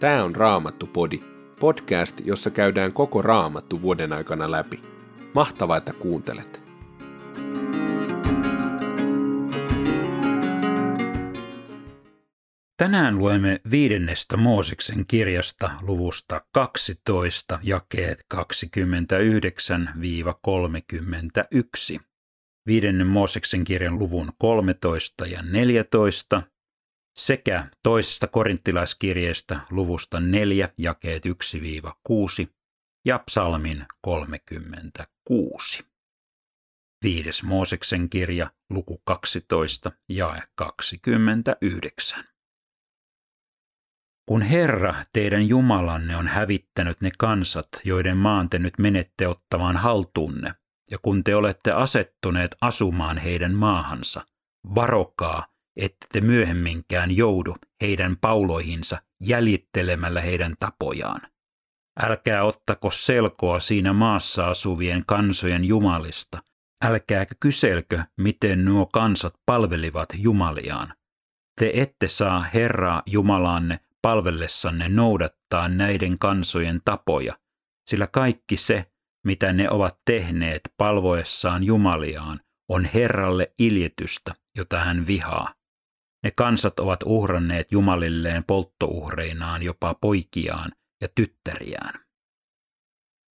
Tämä on Raamattu-podi, podcast, jossa käydään koko Raamattu vuoden aikana läpi. Mahtavaa, että kuuntelet! Tänään luemme viidennestä Mooseksen kirjasta luvusta 12, jakeet 29-31. Viidennen Mooseksen kirjan luvun 13 ja 14 sekä toisesta korinttilaiskirjeestä luvusta 4 jakeet 1-6 ja psalmin 36. Viides Mooseksen kirja, luku 12, jae 29. Kun Herra, teidän Jumalanne, on hävittänyt ne kansat, joiden maan te nyt menette ottamaan haltuunne, ja kun te olette asettuneet asumaan heidän maahansa, varokaa, ette te myöhemminkään joudu heidän pauloihinsa jäljittelemällä heidän tapojaan. Älkää ottako selkoa siinä maassa asuvien kansojen jumalista, älkääkä kyselkö, miten nuo kansat palvelivat jumaliaan. Te ette saa Herraa Jumalanne palvellessanne noudattaa näiden kansojen tapoja, sillä kaikki se, mitä ne ovat tehneet palvoessaan Jumaliaan, on Herralle iljetystä, jota hän vihaa. Ne kansat ovat uhranneet Jumalilleen polttouhreinaan jopa poikiaan ja tyttäriään.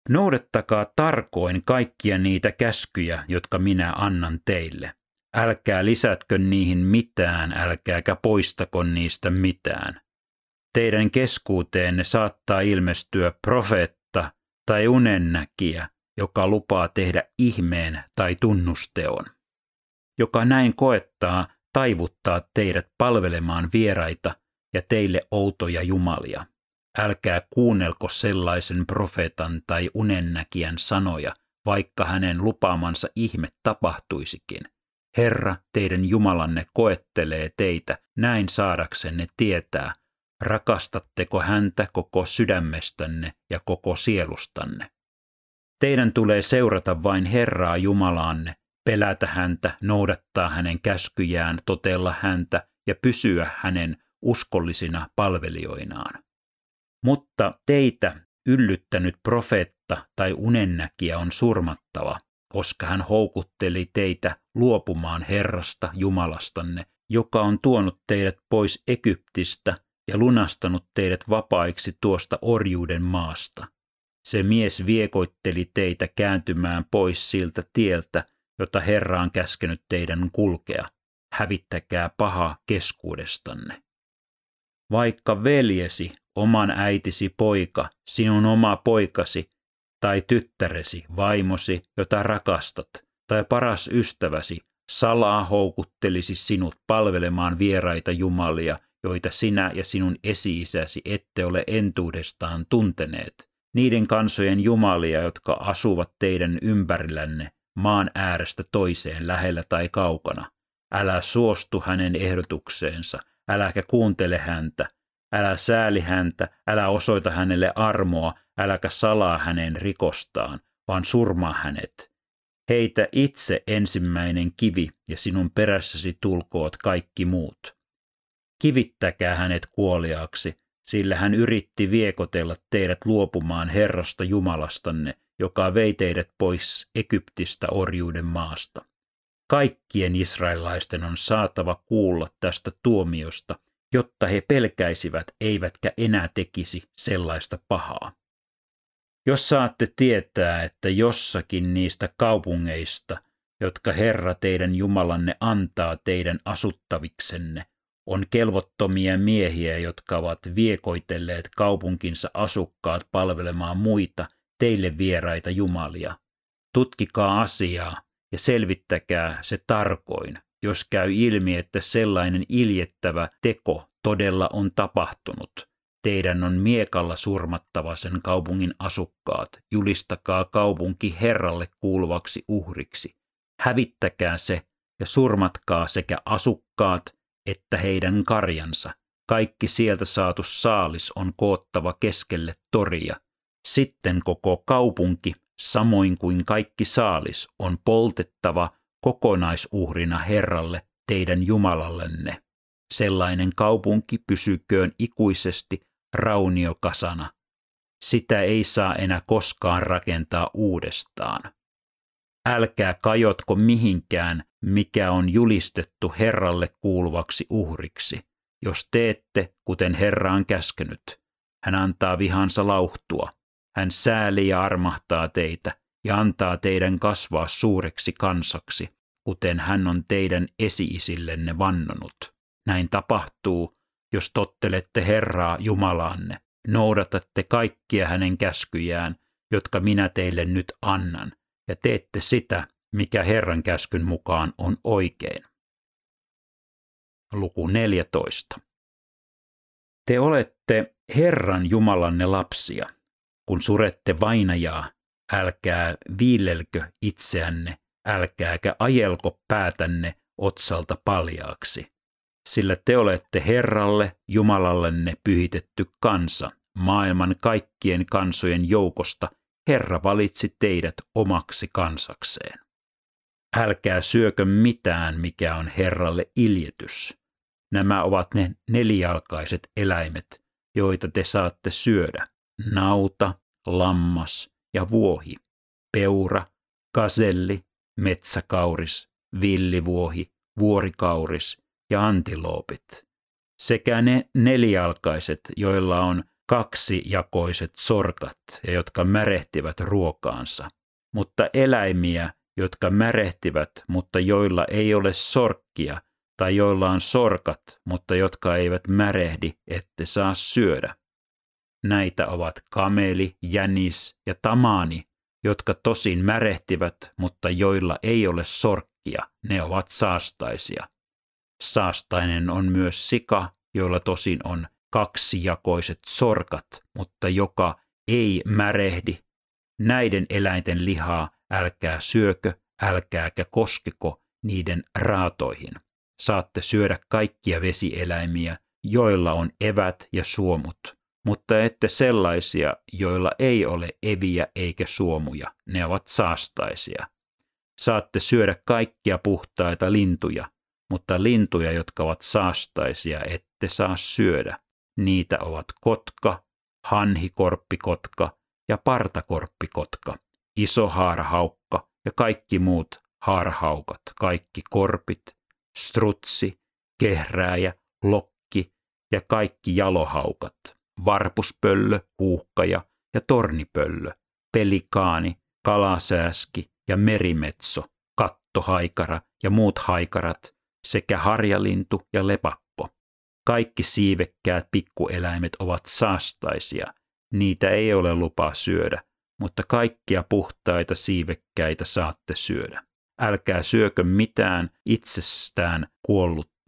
Noudattakaa tarkoin kaikkia niitä käskyjä, jotka minä annan teille. Älkää lisätkö niihin mitään, älkääkä poistako niistä mitään. Teidän keskuuteenne saattaa ilmestyä profeetta tai unennäkijä, joka lupaa tehdä ihmeen tai tunnusteon. Joka näin koettaa taivuttaa teidät palvelemaan vieraita ja teille outoja jumalia. Älkää kuunnelko sellaisen profeetan tai unennäkijän sanoja, vaikka hänen lupaamansa ihme tapahtuisikin. Herra, teidän Jumalanne koettelee teitä näin saadaksenne tietää, rakastatteko häntä koko sydämestänne ja koko sielustanne. Teidän tulee seurata vain Herraa Jumalaanne pelätä häntä, noudattaa hänen käskyjään, totella häntä ja pysyä hänen uskollisina palvelijoinaan. Mutta teitä yllyttänyt profeetta tai unennäkijä on surmattava, koska hän houkutteli teitä luopumaan Herrasta Jumalastanne, joka on tuonut teidät pois Egyptistä ja lunastanut teidät vapaiksi tuosta orjuuden maasta. Se mies viekoitteli teitä kääntymään pois siltä tieltä, jota Herra on käskenyt teidän kulkea. Hävittäkää paha keskuudestanne. Vaikka veljesi, oman äitisi poika, sinun oma poikasi, tai tyttäresi, vaimosi, jota rakastat, tai paras ystäväsi, salaa houkuttelisi sinut palvelemaan vieraita jumalia, joita sinä ja sinun esi-isäsi ette ole entuudestaan tunteneet, niiden kansojen jumalia, jotka asuvat teidän ympärillänne, maan äärestä toiseen lähellä tai kaukana. Älä suostu hänen ehdotukseensa, äläkä kuuntele häntä, älä sääli häntä, älä osoita hänelle armoa, äläkä salaa hänen rikostaan, vaan surmaa hänet. Heitä itse ensimmäinen kivi ja sinun perässäsi tulkoot kaikki muut. Kivittäkää hänet kuoliaaksi, sillä hän yritti viekotella teidät luopumaan Herrasta Jumalastanne, joka vei teidät pois Egyptistä orjuuden maasta. Kaikkien israelaisten on saatava kuulla tästä tuomiosta, jotta he pelkäisivät eivätkä enää tekisi sellaista pahaa. Jos saatte tietää, että jossakin niistä kaupungeista, jotka Herra teidän Jumalanne antaa teidän asuttaviksenne, on kelvottomia miehiä, jotka ovat viekoitelleet kaupunkinsa asukkaat palvelemaan muita – teille vieraita jumalia. Tutkikaa asiaa ja selvittäkää se tarkoin, jos käy ilmi, että sellainen iljettävä teko todella on tapahtunut. Teidän on miekalla surmattava sen kaupungin asukkaat, julistakaa kaupunki Herralle kuuluvaksi uhriksi. Hävittäkää se ja surmatkaa sekä asukkaat että heidän karjansa. Kaikki sieltä saatu saalis on koottava keskelle toria – sitten koko kaupunki, samoin kuin kaikki saalis, on poltettava kokonaisuhrina Herralle teidän Jumalallenne. Sellainen kaupunki pysyköön ikuisesti rauniokasana. Sitä ei saa enää koskaan rakentaa uudestaan. Älkää kajotko mihinkään, mikä on julistettu Herralle kuuluvaksi uhriksi. Jos teette, kuten Herra on käskenyt, hän antaa vihansa lauhtua. Hän sääli ja armahtaa teitä ja antaa teidän kasvaa suureksi kansaksi, kuten hän on teidän esiisillenne vannonut. Näin tapahtuu, jos tottelette Herraa Jumalaanne, noudatatte kaikkia hänen käskyjään, jotka minä teille nyt annan, ja teette sitä, mikä Herran käskyn mukaan on oikein. Luku 14. Te olette Herran Jumalanne lapsia. Kun surette vainajaa, älkää viilelkö itseänne, älkääkä ajelko päätänne otsalta paljaaksi. Sillä te olette Herralle, Jumalallenne pyhitetty kansa, maailman kaikkien kansojen joukosta Herra valitsi teidät omaksi kansakseen. Älkää syökö mitään, mikä on Herralle iljetys. Nämä ovat ne nelijalkaiset eläimet, joita te saatte syödä. Nauta, lammas ja vuohi, peura, kaselli, metsäkauris, villivuohi, vuorikauris ja antiloopit. Sekä ne nelijalkaiset, joilla on kaksijakoiset sorkat ja jotka märehtivät ruokaansa, mutta eläimiä, jotka märehtivät, mutta joilla ei ole sorkkia, tai joilla on sorkat, mutta jotka eivät märehdi, ette saa syödä. Näitä ovat kameli, jänis ja tamaani, jotka tosin märehtivät, mutta joilla ei ole sorkkia, ne ovat saastaisia. Saastainen on myös sika, joilla tosin on kaksijakoiset sorkat, mutta joka ei märehdi. Näiden eläinten lihaa älkää syökö, älkääkä koskeko niiden raatoihin. Saatte syödä kaikkia vesieläimiä, joilla on evät ja suomut, mutta ette sellaisia, joilla ei ole eviä eikä suomuja, ne ovat saastaisia. Saatte syödä kaikkia puhtaita lintuja, mutta lintuja, jotka ovat saastaisia, ette saa syödä. Niitä ovat kotka, hanhikorppikotka ja partakorppikotka, iso haarahaukka ja kaikki muut haarahaukat, kaikki korpit, strutsi, kehrääjä, lokki ja kaikki jalohaukat, varpuspöllö, huuhkaja ja tornipöllö, pelikaani, kalasääski ja merimetso, kattohaikara ja muut haikarat sekä harjalintu ja lepakko. Kaikki siivekkäät pikkueläimet ovat saastaisia, niitä ei ole lupa syödä, mutta kaikkia puhtaita siivekkäitä saatte syödä. Älkää syökö mitään itsestään kuollutta,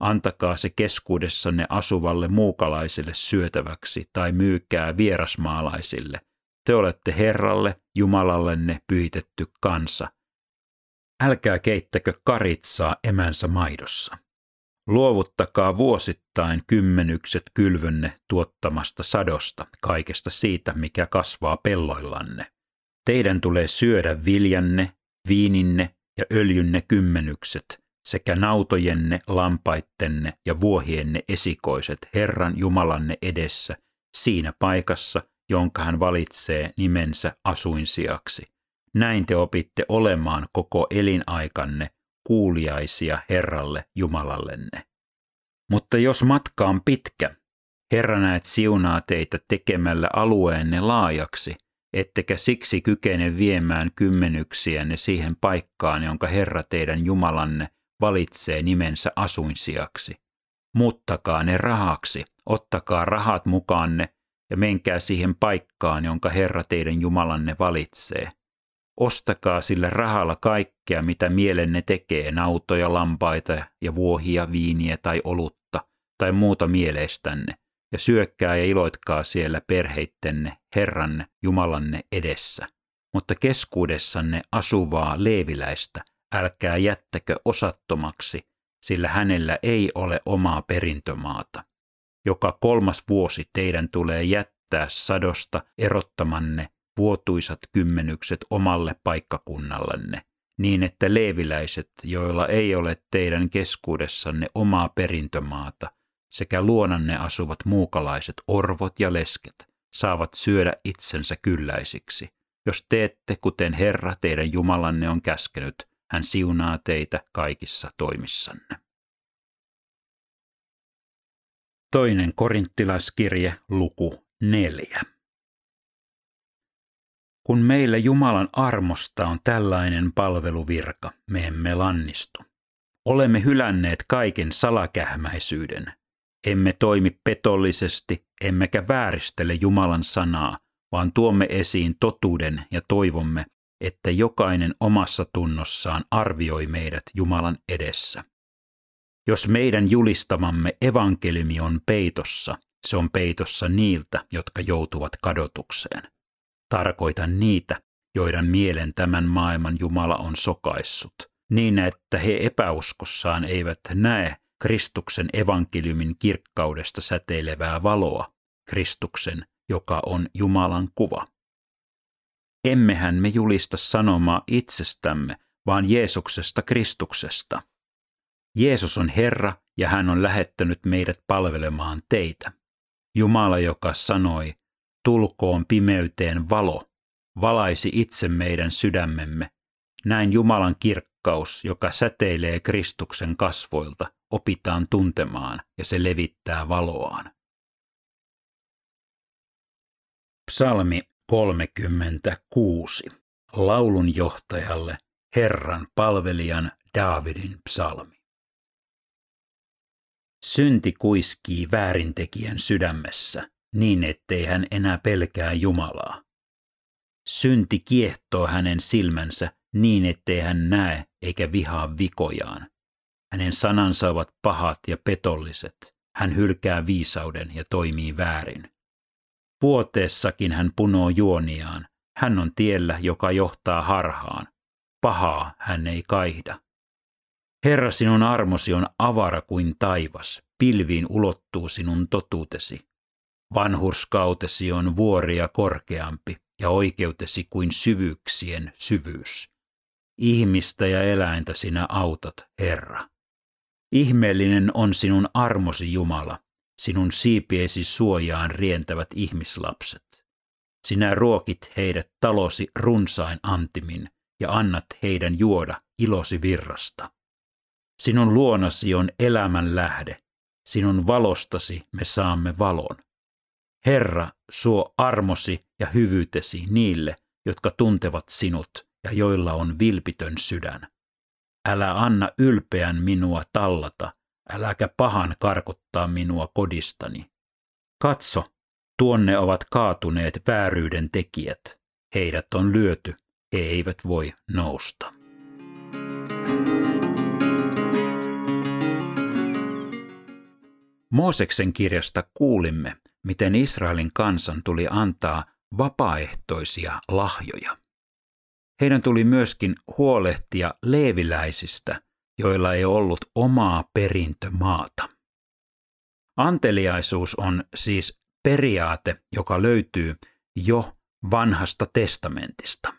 antakaa se keskuudessanne asuvalle muukalaiselle syötäväksi tai myykää vierasmaalaisille. Te olette Herralle, Jumalallenne pyhitetty kansa. Älkää keittäkö karitsaa emänsä maidossa. Luovuttakaa vuosittain kymmenykset kylvönne tuottamasta sadosta, kaikesta siitä, mikä kasvaa pelloillanne. Teidän tulee syödä viljanne, viininne ja öljynne kymmenykset, sekä nautojenne, lampaittenne ja vuohienne esikoiset Herran Jumalanne edessä siinä paikassa, jonka hän valitsee nimensä asuinsiaksi. Näin te opitte olemaan koko elinaikanne kuuliaisia Herralle Jumalallenne. Mutta jos matka on pitkä, Herra näet siunaa teitä tekemällä alueenne laajaksi, ettekä siksi kykene viemään kymmenyksiänne siihen paikkaan, jonka Herra teidän Jumalanne valitsee nimensä asuinsiaksi. Muuttakaa ne rahaksi, ottakaa rahat mukaanne ja menkää siihen paikkaan, jonka Herra teidän Jumalanne valitsee. Ostakaa sillä rahalla kaikkea, mitä mielenne tekee, nautoja, lampaita ja vuohia, viiniä tai olutta tai muuta mieleistänne, ja syökkää ja iloitkaa siellä perheittenne, Herranne, Jumalanne edessä. Mutta keskuudessanne asuvaa leeviläistä älkää jättäkö osattomaksi, sillä hänellä ei ole omaa perintömaata. Joka kolmas vuosi teidän tulee jättää sadosta erottamanne vuotuisat kymmenykset omalle paikkakunnallenne, niin että leeviläiset, joilla ei ole teidän keskuudessanne omaa perintömaata, sekä luonanne asuvat muukalaiset orvot ja lesket saavat syödä itsensä kylläisiksi. Jos teette, kuten Herra teidän Jumalanne on käskenyt, hän siunaa teitä kaikissa toimissanne. Toinen korinttilaiskirje, luku neljä. Kun meillä Jumalan armosta on tällainen palveluvirka, me emme lannistu. Olemme hylänneet kaiken salakähmäisyyden. Emme toimi petollisesti, emmekä vääristele Jumalan sanaa, vaan tuomme esiin totuuden ja toivomme, että jokainen omassa tunnossaan arvioi meidät Jumalan edessä. Jos meidän julistamamme evankeliumi on peitossa, se on peitossa niiltä, jotka joutuvat kadotukseen. Tarkoitan niitä, joiden mielen tämän maailman Jumala on sokaissut, niin että he epäuskossaan eivät näe Kristuksen evankeliumin kirkkaudesta säteilevää valoa, Kristuksen, joka on Jumalan kuva. Emmehän me julista sanomaa itsestämme, vaan Jeesuksesta Kristuksesta. Jeesus on Herra ja hän on lähettänyt meidät palvelemaan teitä. Jumala, joka sanoi, tulkoon pimeyteen valo, valaisi itse meidän sydämemme. Näin Jumalan kirkkaus, joka säteilee Kristuksen kasvoilta, opitaan tuntemaan ja se levittää valoaan. Psalmi 36. Laulun johtajalle Herran palvelijan Daavidin psalmi. Synti kuiskii väärintekijän sydämessä, niin ettei hän enää pelkää Jumalaa. Synti kiehtoo hänen silmänsä niin, ettei hän näe eikä vihaa vikojaan. Hänen sanansa ovat pahat ja petolliset. Hän hylkää viisauden ja toimii väärin. Vuoteessakin hän punoo juoniaan. Hän on tiellä, joka johtaa harhaan. Pahaa hän ei kaihda. Herra, sinun armosi on avara kuin taivas, pilviin ulottuu sinun totuutesi. Vanhurskautesi on vuoria korkeampi ja oikeutesi kuin syvyyksien syvyys. Ihmistä ja eläintä sinä autat, Herra. Ihmeellinen on sinun armosi, Jumala, sinun siipiesi suojaan rientävät ihmislapset. Sinä ruokit heidät talosi runsain antimin ja annat heidän juoda ilosi virrasta. Sinun luonasi on elämän lähde, sinun valostasi me saamme valon. Herra, suo armosi ja hyvyytesi niille, jotka tuntevat sinut ja joilla on vilpitön sydän. Älä anna ylpeän minua tallata, äläkä pahan karkottaa minua kodistani. Katso, tuonne ovat kaatuneet vääryyden tekijät. Heidät on lyöty, he eivät voi nousta. Mooseksen kirjasta kuulimme, miten Israelin kansan tuli antaa vapaaehtoisia lahjoja. Heidän tuli myöskin huolehtia leeviläisistä, joilla ei ollut omaa perintömaata. Anteliaisuus on siis periaate, joka löytyy jo vanhasta testamentista.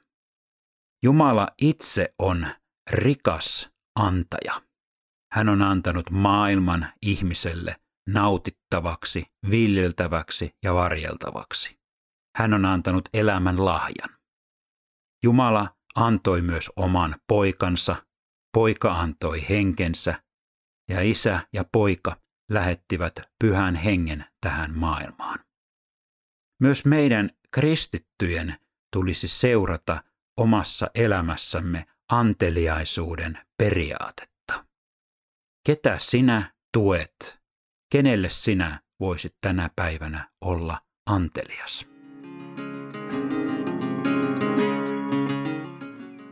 Jumala itse on rikas antaja. Hän on antanut maailman ihmiselle nautittavaksi, viljeltäväksi ja varjeltavaksi. Hän on antanut elämän lahjan. Jumala antoi myös oman poikansa, poika antoi henkensä, ja isä ja poika lähettivät pyhän hengen tähän maailmaan. Myös meidän kristittyjen tulisi seurata omassa elämässämme anteliaisuuden periaatetta. Ketä sinä tuet Kenelle sinä voisit tänä päivänä olla antelias?